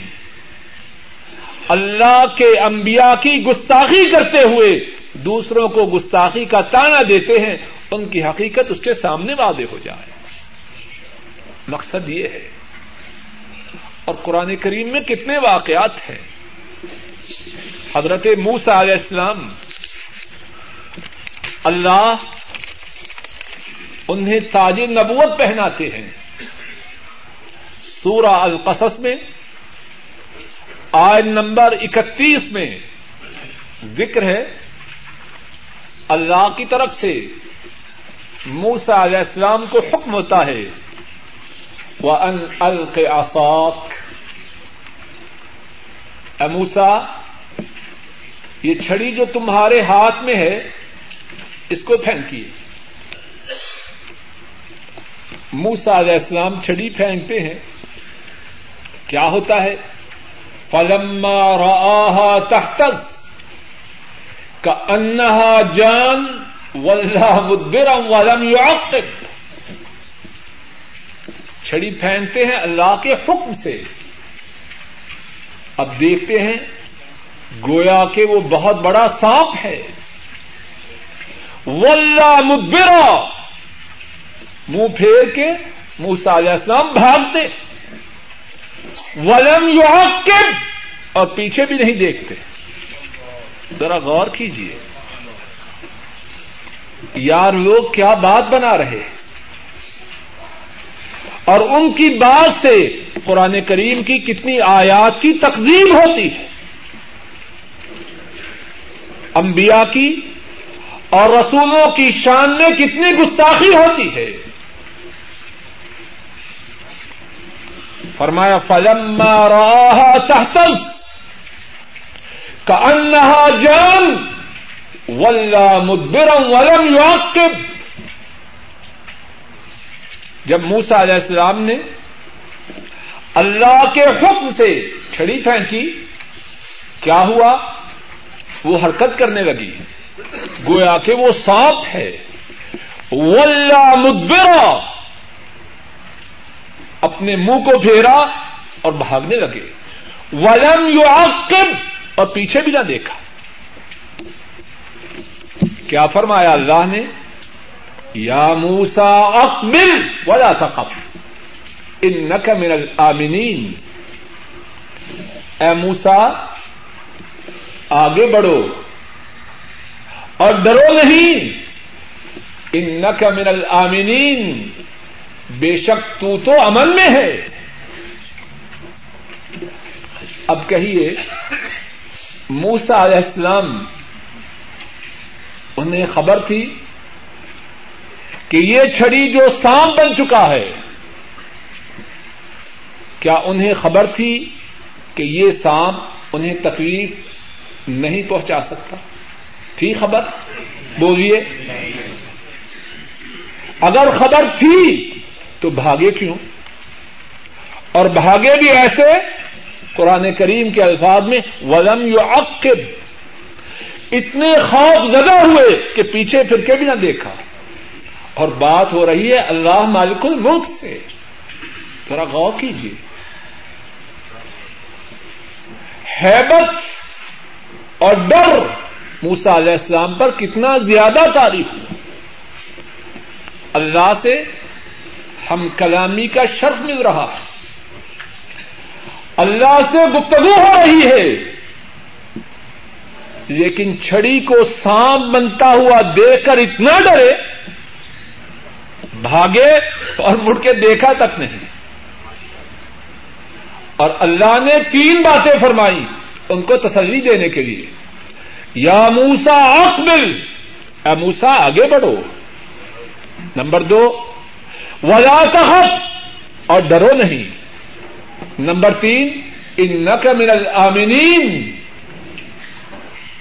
اللہ کے انبیاء کی گستاخی کرتے ہوئے دوسروں کو گستاخی کا تانا دیتے ہیں ان کی حقیقت اس کے سامنے واضح ہو جائے۔ مقصد یہ ہے۔ اور قرآن کریم میں کتنے واقعات ہیں۔ حضرت موسا علیہ السلام اللہ انہیں تاج نبوت پہناتے ہیں۔ سورہ القصص میں آج نمبر اکتیس میں ذکر ہے، اللہ کی طرف سے موسا علیہ السلام کو حکم ہوتا ہے وہ ان الق اموسا یہ چھڑی جو تمہارے ہاتھ میں ہے، اس کو پھینکیے موسا علیہ السلام چھڑی پھینکتے ہیں۔ کیا ہوتا ہے؟ فلما راہا تحتز کا انہا جان واللہ مدبرم ولم يعقب۔ چھڑی پھینکتے ہیں اللہ کے حکم سے۔ اب دیکھتے ہیں، گویا کہ وہ بہت بڑا سانپ ہے۔ ولہ مدبرا۔ منہ پھیر کے منہ علیہ السلام بھاگتے۔ ولم یعقب اور پیچھے بھی نہیں دیکھتے۔ ذرا غور کیجیے یار لوگ کیا بات بنا رہے اور ان کی بات سے قرآن کریم کی کتنی آیات کی تقزیم ہوتی ہے۔ انبیاء کی اور رسولوں کی شان میں کتنی گستاخی ہوتی ہے۔ فرمایا فلم راہ تحتز کا انہا جان ولہ مدبرم ولم یعقب جب موسا علیہ السلام نے اللہ کے حکم سے چھڑی پھینکی، کیا ہوا؟ وہ حرکت کرنے لگی۔ گویا کہ وہ سانپ ہے۔ ولہ مدبرا۔ اپنے منہ کو پھیرا اور بھاگنے لگے۔ ولم یو اور پیچھے بھی نہ دیکھا۔ کیا فرمایا اللہ نے؟ یا موسا اقبل ولا تخف انك من الامنین اے موسا آگے بڑھو اور ڈرو نہیں۔ انك من الامنین بے شک تو تو امن میں ہے۔ اب کہیے موسا علیہ السلام انہیں خبر تھی کہ یہ چھڑی جو سام بن چکا ہے، کیا انہیں خبر تھی کہ یہ سام انہیں تکلیف نہیں پہنچا سکتا؟ تھی خبر؟ بولیے۔ اگر خبر تھی تو بھاگے کیوں؟ اور بھاگے بھی ایسے قرآن کریم کے الفاظ میں، ولم یو اتنے خوف زدہ ہوئے کہ پیچھے پھر کے بھی نہ دیکھا۔ اور بات ہو رہی ہے اللہ مالک الملک سے۔ ذرا غور کیجیے ہیبت اور ڈر موسا علیہ السلام پر کتنا زیادہ تعریف۔ ہوا اللہ سے ہم کلامی کا شرف مل رہا۔ ہے اللہ سے گفتگو ہو رہی ہے۔ لیکن چھڑی کو سانپ بنتا ہوا دیکھ کر اتنا ڈرے، بھاگے اور مڑ کے دیکھا تک نہیں۔ اور اللہ نے تین باتیں فرمائی ان کو تسلی دینے کے لیے۔ یا موسا اقبل، اے موسا آگے بڑھو۔ نمبر دو، ولا تحت اور ڈرو نہیں۔ نمبر تین ان نق من العامنین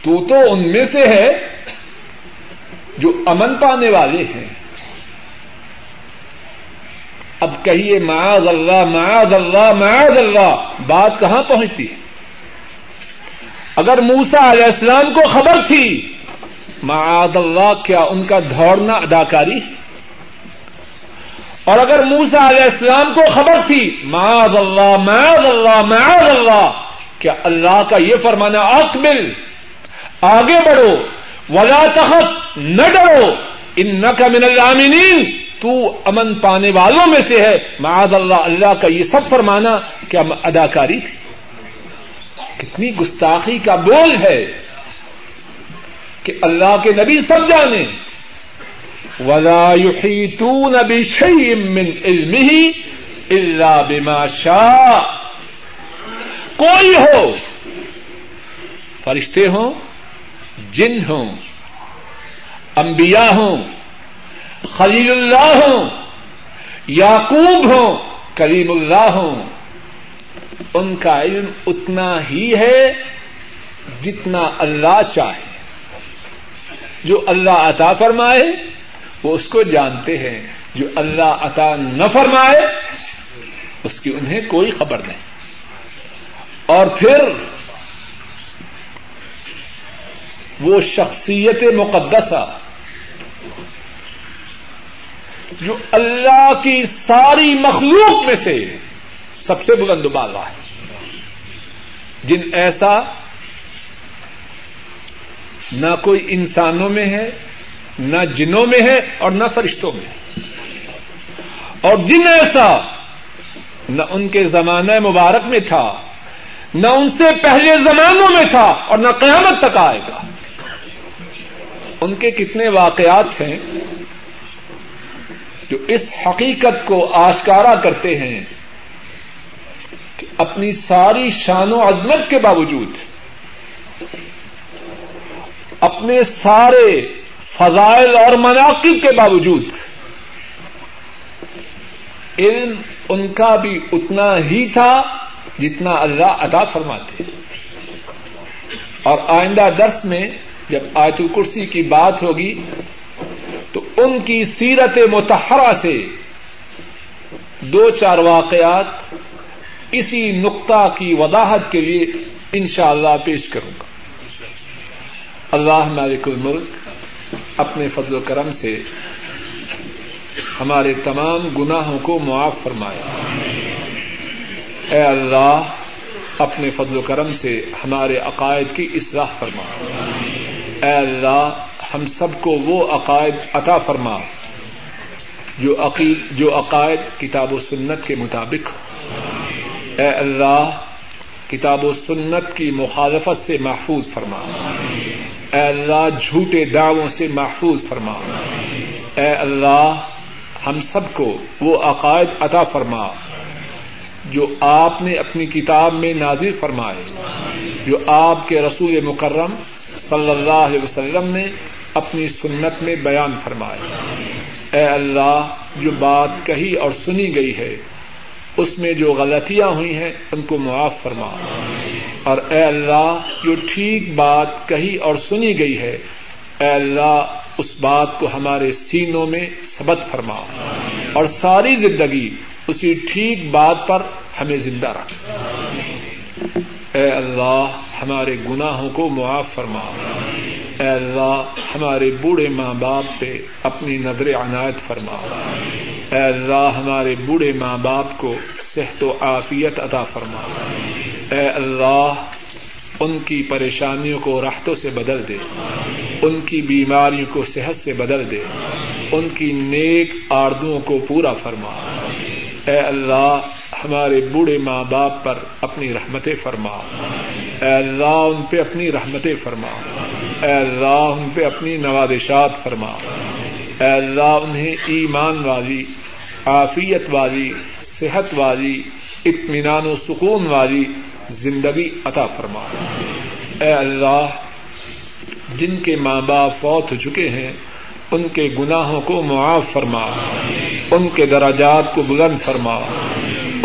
تو تو ان میں سے ہے جو امن پانے والے ہیں۔ اب کہیے، معاذ اللہ معاذ اللہ معاذ اللہ، بات کہاں پہنچتی؟ ہے اگر موسا علیہ السلام کو خبر تھی، معاذ اللہ، کیا ان کا دوڑنا اداکاری؟ ہے اور اگر موسا علیہ السلام کو خبر تھی، معاذ اللہ معاذ اللہ معاذ اللہ، کیا اللہ کا یہ فرمانا، اقبل آگے بڑھو۔ ولا تخت نہ ڈرو۔ ان کا من العامنین تو امن پانے والوں میں سے ہے۔ معاذ اللہ اللہ کا یہ سب فرمانا کیا اداکاری تھی کتنی گستاخی کا بول ہے کہ اللہ کے نبی سب جانے۔ ولا يحيطون بشيء من علمه الا بما شاء۔ کوئی ہو، فرشتے ہوں جن ہوں، انبیاء ہوں، خلیل اللہ ہوں، یعقوب ہوں، کریم اللہ ہوں۔ ان کا علم اتنا ہی ہے جتنا اللہ چاہے۔ جو اللہ عطا فرمائے، وہ اس کو جانتے ہیں۔ جو اللہ عطا نہ فرمائے، اس کی انہیں کوئی خبر نہیں۔ اور پھر وہ شخصیت مقدسہ جو اللہ کی ساری مخلوق میں سے سب سے بلند بالا ہے۔ جن ایسا نہ کوئی انسانوں میں ہے، نہ جنوں میں ہے اور نہ فرشتوں میں۔ اور جن ایسا نہ ان کے زمانہ مبارک میں تھا، نہ ان سے پہلے زمانوں میں تھا اور نہ قیامت تک آئے گا۔ ان کے کتنے واقعات ہیں جو اس حقیقت کو آشکارا کرتے ہیں کہ اپنی ساری شان و عظمت کے باوجود اپنے سارے فضائل اور مناقب کے باوجود علم ان کا بھی اتنا ہی تھا جتنا اللہ عطا فرماتے اور آئندہ درس میں جب آیت الکرسی کی بات ہوگی تو ان کی سیرت متحرہ سے دو چار واقعات اسی نقطہ کی وضاحت کے لیے انشاءاللہ اللہ پیش کروں گا۔ اللہ مالک الملک اپنے فضل و کرم سے ہمارے تمام گناہوں کو معاف فرمایا اے اللہ، اپنے فضل و کرم سے ہمارے عقائد کی اصلاح فرما۔ اے اللہ، ہم سب کو وہ عقائد عطا فرما جو عقید جو عقائد کتاب و سنت کے مطابق اے اللہ، کتاب و سنت کی مخالفت سے محفوظ فرما۔ اے اللہ، جھوٹے دعووں سے محفوظ فرما۔ اے اللہ، ہم سب کو وہ عقائد عطا فرما جو آپ نے اپنی کتاب میں نازر فرمائے، جو آپ کے رسول مکرم صلی اللہ علیہ وسلم نے اپنی سنت میں بیان فرمائے اے اللہ، جو بات کہی اور سنی گئی ہے، اس میں جو غلطیاں ہوئی ہیں، ان کو معاف فرما۔ اور اے اللہ، جو ٹھیک بات کہی اور سنی گئی ہے، اے اللہ، اس بات کو ہمارے سینوں میں سبت فرما۔ اور ساری زندگی اسی ٹھیک بات پر ہمیں زندہ رکھ۔ اے اللہ ہمارے گناہوں کو معاف فرما۔ اے اللہ، ہمارے بوڑھے ماں باپ پہ اپنی نظر عنایت فرما۔ اے اللہ، ہمارے بوڑھے ماں باپ کو صحت و عافیت عطا فرما۔ اے اللہ، ان کی پریشانیوں کو راحتوں سے بدل دے۔ ان کی بیماریوں کو صحت سے بدل دے۔ ان کی نیک آردوں کو پورا فرما۔ اے اللہ ہمارے بوڑھے ماں باپ پر اپنی رحمتیں فرما اے اللہ ان پہ اپنی رحمتیں فرما اے اللہ ان پہ اپنی نوادشات فرما اے اللہ انہیں ایمان والی، عافیت والی، صحت والی، اطمینان و سکون والی زندگی عطا فرما اے اللہ، جن کے ماں باپ فوت ہو چکے ہیں، ان کے گناہوں کو معاف فرما ان کے دراجات کو بلند فرما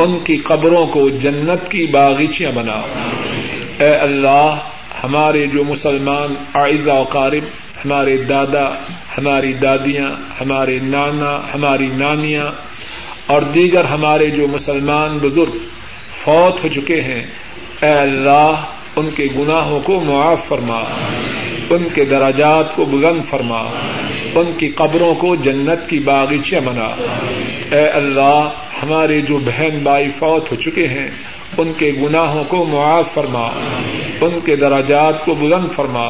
ان کی قبروں کو جنت کی باغیچیاں بنا اے اللہ، ہمارے جو مسلمان آئزہ و قارب، ہمارے دادا، ہماری دادیاں، ہمارے نانا، ہماری نانیاں اور دیگر ہمارے جو مسلمان بزرگ فوت ہو چکے ہیں، اے اللہ ان کے گناہوں کو معاف فرما، ان کے دراجات کو بلند فرما، ان کی قبروں کو جنت کی باغیچیاں بنا۔ اے اللہ، ہمارے جو بہن بھائی فوت ہو چکے ہیں، ان کے گناہوں کو معاف فرما، ان کے دراجات کو بلند فرما،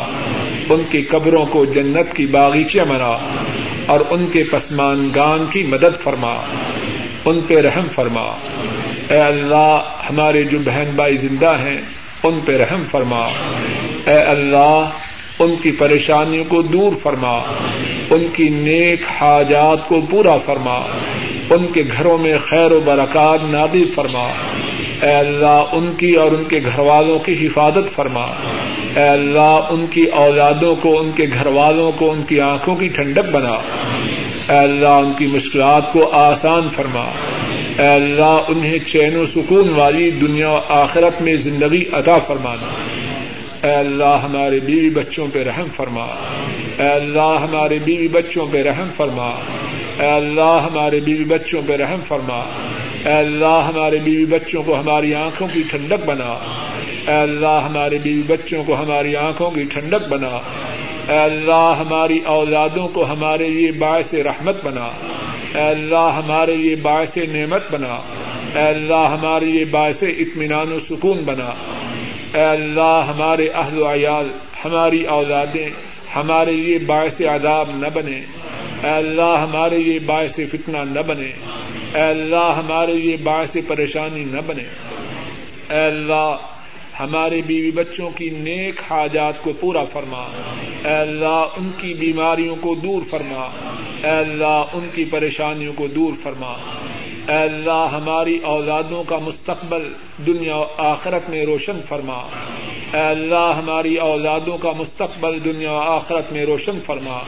ان کی قبروں کو جنت کی باغیچیاں بنا اور ان کے پسمانگان کی مدد فرما، ان پہ رحم فرما۔ اے اللہ، ہمارے جو بہن بھائی زندہ ہیں ان پہ رحم فرما۔ اے اللہ، ان کی پریشانیوں کو دور فرما۔ ان کی نیک حاجات کو پورا فرما۔ ان کے گھروں میں خیر و برکات نادر فرما۔ اے اللہ، ان کی اور ان کے گھر والوں کی حفاظت فرما۔ اے اللہ، ان کی اولادوں کو، ان کے گھر والوں کو، ان کی آنکھوں کی ٹھنڈک بنا۔ اے اللہ، ان کی مشکلات کو آسان فرما۔ اے اللہ، انہیں چین و سکون والی دنیا و آخرت میں زندگی عطا فرمانا اے اللہ، ہمارے بیوی بچوں پہ رحم فرما۔ اے اللہ، ہمارے بیوی بچوں پہ رحم فرما۔ اے اللہ، ہمارے بیوی بچوں پہ رحم فرما۔ اے اللہ، ہمارے بیوی بچوں کو ہماری آنکھوں کی ٹھنڈک بنا۔ اے اللہ، ہمارے بیوی بچوں کو ہماری آنکھوں کی ٹھنڈک بنا۔ اے اللہ، ہماری اولادوں کو ہمارے لیے باعث رحمت بنا۔ اے اللہ ہمارے لیے باعث نعمت بنا۔ اے اللہ ہمارے لیے باعث اطمینان و سکون بنا۔ اے اللہ ہمارے اہل و عیال، ہماری اولادیں ہمارے لیے باعث عذاب نہ بنے۔ اے اللہ ہمارے لیے باعث فتنہ نہ بنے۔ اے اللہ ہمارے لیے باعث پریشانی نہ بنے۔ اے اللہ ہمارے بیوی بچوں کی نیک حاجات کو پورا فرما۔ اے اللہ، ان کی بیماریوں کو دور فرما۔ اے اللہ، ان کی پریشانیوں کو دور فرما۔ اے اللہ، ہماری اولادوں کا مستقبل دنیا و آخرت میں روشن فرما۔ اے اللہ، ہماری اولادوں کا مستقبل دنیا و آخرت میں روشن فرما۔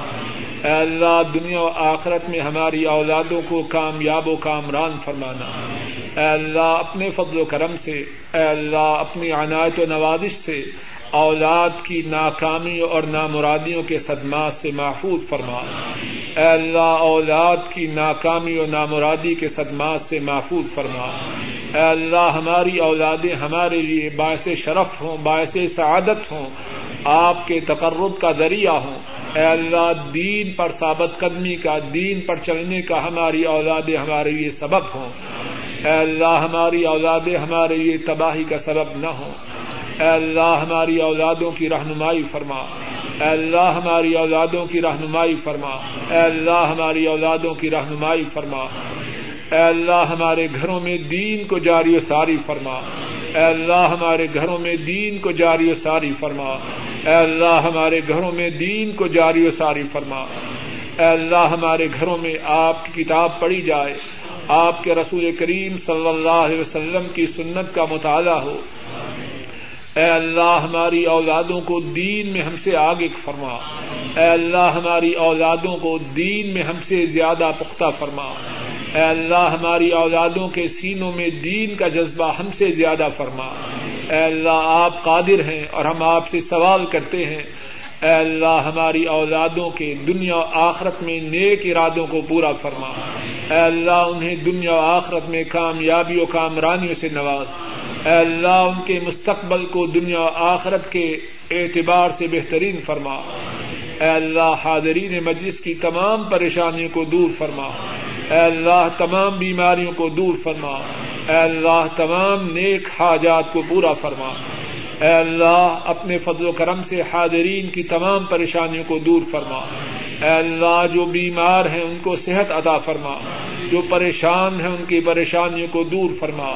اے اللہ، دنیا و آخرت میں ہماری اولادوں کو کامیاب و کامران فرمانا۔ اے اللہ، اپنے فضل و کرم سے، اے اللہ، اپنی عنایت و نوازش سے، اولاد کی ناکامی اور نامرادیوں کے صدمات سے محفوظ فرما۔ اے اللہ، اولاد کی ناکامی اور نامرادی کے صدمات سے محفوظ فرما۔ اے اللہ، ہماری اولادیں ہمارے لیے باعث شرف ہوں، باعث سعادت ہوں۔ آپ کے تقرب کا ذریعہ ہوں۔ اے اللہ، دین پر ثابت قدمی کا، دین پر چلنے کا ہماری اولادیں ہمارے لیے سبب ہوں۔ اے اللہ ہماری اولادیں ہمارے لیے تباہی کا سبب نہ ہوں۔ اے اللہ ہماری اولادوں کی رہنمائی فرما۔ اے اللہ ہماری اولادوں کی رہنمائی فرما۔ اے اللہ ہماری اولادوں کی رہنمائی فرما۔ اے اللہ ہمارے گھروں میں دین کو جاری و ساری فرما۔ اے اللہ ہمارے گھروں میں دین کو جاری و ساری فرما۔ اے اللہ ہمارے گھروں میں دین کو جاری و ساری فرما۔ اے اللہ ہمارے گھروں میں آپ کی کتاب پڑھی جائے۔ آپ کے رسول کریم صلی اللہ علیہ وسلم کی سنت کا مطالعہ ہو۔ اے اللہ ہماری اولادوں کو دین میں ہم سے آگے فرما۔ اے اللہ ہماری اولادوں کو دین میں ہم سے زیادہ پختہ فرما۔ اے اللہ ہماری اولادوں کے سینوں میں دین کا جذبہ ہم سے زیادہ فرما۔ اے اللہ آپ قادر ہیں اور ہم آپ سے سوال کرتے ہیں۔ اے اللہ ہماری اولادوں کے دنیا و آخرت میں نیک ارادوں کو پورا فرما۔ اے اللہ انہیں دنیا و آخرت میں کامیابی و کامرانیوں سے نواز۔ اے اللہ ان کے مستقبل کو دنیا و آخرت کے اعتبار سے بہترین فرما۔ اے اللہ حاضرین مجلس کی تمام پریشانیوں کو دور فرما۔ اے اللہ تمام بیماریوں کو دور فرما۔ اے اللہ تمام نیک حاجات کو پورا فرما۔ اے اللہ، اپنے فضل و کرم سے حاضرین کی تمام پریشانیوں کو دور فرما۔ اے اللہ، جو بیمار ہیں ان کو صحت عطا فرما۔ جو پریشان ہیں ان کی پریشانیوں کو دور فرما۔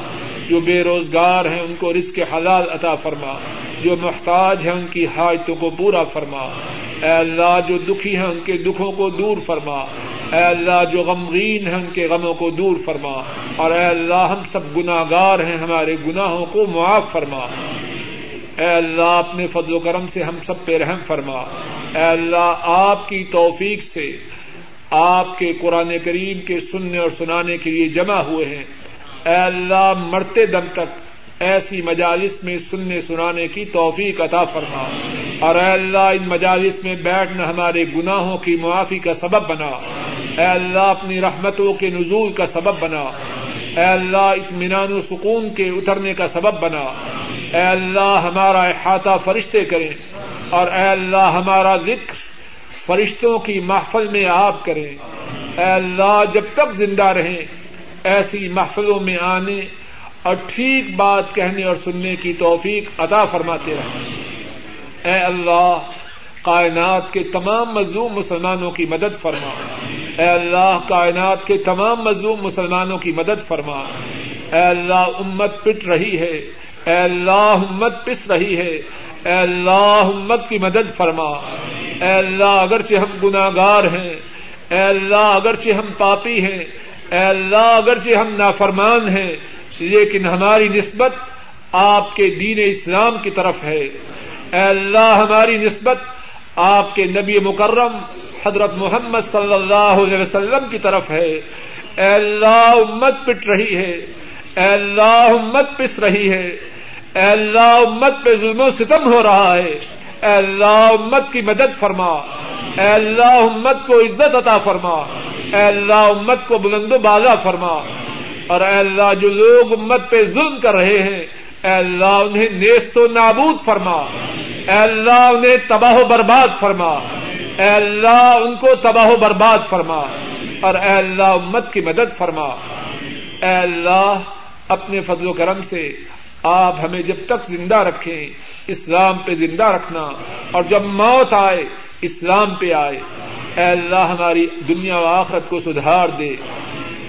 جو بے روزگار ہیں ان کو رزق حلال عطا فرما۔ جو محتاج ہیں ان کی حاجتوں کو پورا فرما۔ اے اللہ، جو دکھی ہیں ان کے دکھوں کو دور فرما۔ اے اللہ، جو غمگین ہیں ان کے غموں کو دور فرما۔ اور اے اللہ، ہم سب گناگار ہیں، ہمارے گناہوں کو معاف فرما۔ اے اللہ، اپنے فضل و کرم سے ہم سب پہ رحم فرما۔ اے اللہ، آپ کی توفیق سے آپ کے قرآن کریم کے سننے اور سنانے کے لیے جمع ہوئے ہیں۔ اے اللہ، مرتے دم تک ایسی مجالس میں سننے سنانے کی توفیق عطا فرما۔ اور اے اللہ، ان مجالس میں بیٹھنا ہمارے گناہوں کی معافی کا سبب بنا۔ اے اللہ، اپنی رحمتوں کے نزول کا سبب بنا۔ اے اللہ، اطمینان و سکون کے اترنے کا سبب بنا۔ اے اللہ، ہمارا احاطہ فرشتے کریں۔ اور اے اللہ، ہمارا ذکر فرشتوں کی محفل میں آپ کریں۔ اے اللہ، جب تک زندہ رہیں، ایسی محفلوں میں آنے اور ٹھیک بات کہنے اور سننے کی توفیق عطا فرماتے رہیں۔ اے اللہ، کائنات کے تمام مظلوم مسلمانوں کی مدد فرما۔ اے اللہ کائنات کے تمام مظلوم مسلمانوں کی مدد فرما۔ اے اللہ امت پٹ رہی ہے۔ اے اللہ امت پس رہی ہے۔ اے اللہ امت کی مدد فرما۔ اے اللہ اگرچہ ہم گناگار ہیں۔ اے اللہ اگرچہ ہم پاپی ہیں۔ اے اللہ اگرچہ ہم نافرمان ہیں۔ لیکن ہماری نسبت آپ کے دین اسلام کی طرف ہے۔ اے اللہ ہماری نسبت آپ کے نبی مکرم حضرت محمد صلی اللہ علیہ وسلم کی طرف ہے۔ اے اللہ، امت پٹ رہی ہے۔ اے اللہ، امت پس رہی ہے۔ اے اللہ، امت پہ ظلم و ستم ہو رہا ہے۔ اے اللہ، امت کی مدد فرما۔ اے اللہ، امت کو عزت عطا فرما۔ اے اللہ، امت کو بلند و بالا فرما۔ اور اے اللہ، جو لوگ امت پہ ظلم کر رہے ہیں، اے اللہ، انہیں نیست و نابود فرما۔ اے اللہ، انہیں تباہ و برباد فرما۔ اے اللہ ان کو تباہ و برباد فرما اور اے اللہ امت کی مدد فرما۔ اے اللہ اپنے فضل و کرم سے آپ ہمیں جب تک زندہ رکھیں، اسلام پہ زندہ رکھنا۔ اور جب موت آئے، اسلام پہ آئے۔ اے اللہ ہماری دنیا و آخرت کو سدھار دے۔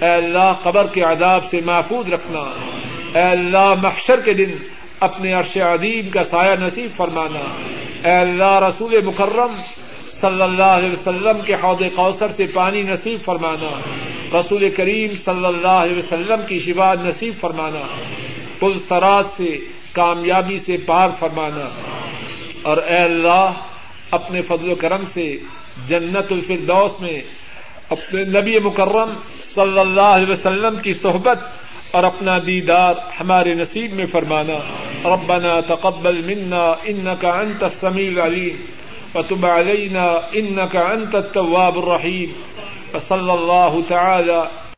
اے اللہ قبر کے عذاب سے محفوظ رکھنا۔ اے اللہ محشر کے دن اپنے عرش عظیم کا سایہ نصیب فرمانا۔ اے اللہ رسول مکرم صلی اللہ علیہ وسلم کے حوض کوثر سے پانی نصیب فرمانا۔ رسول کریم صلی اللہ علیہ وسلم کی شفا نصیب فرمانا۔ پل سراج سے، کامیابی سے پار فرمانا۔ اور اے اللہ، اپنے فضل و کرم سے جنت الفردوس میں اپنے نبی مکرم صلی اللہ علیہ وسلم کی صحبت اور اپنا دیدار ہمارے نصیب میں فرمانا۔ ربنا تقبل منا انك انت السميع العليم فتب علينا إنك أنت التواب الرحيم. فصلى الله تعالى